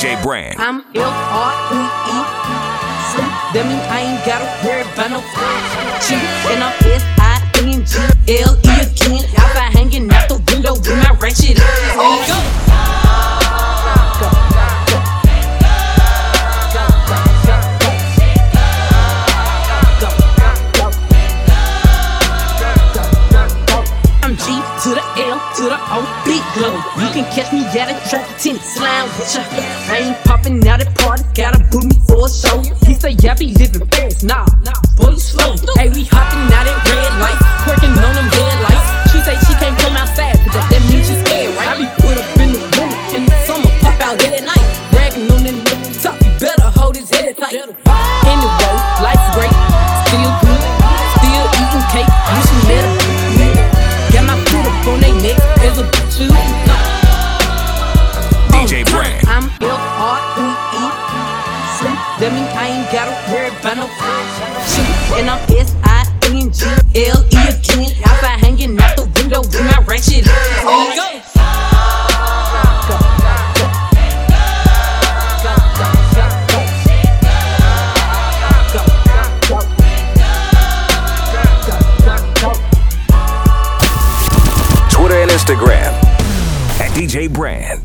DJ Bran. I'm L R E E. That mean I ain't gotta worry about no G. And I'm S to the L to the O, big glow. You can catch me at a track tennis slime with ya. I ain't popping out at party, gotta book me for a show. He say, yeah, be living fast, nah, boy, you slow. Hey, we hopping out at red lights, working on them red headlights. She say she can't come outside, but that, means she's scared, right? I be put up in the winter, in the summer, pop out here at night. Bragging on that top, you better hold his head tight. R E E. That mean I ain't gotta worry about no shit. And I'm S I N G L E again. Outside hanging out the window with my ratchet. Go. Twitter and Instagram at DJ Bran.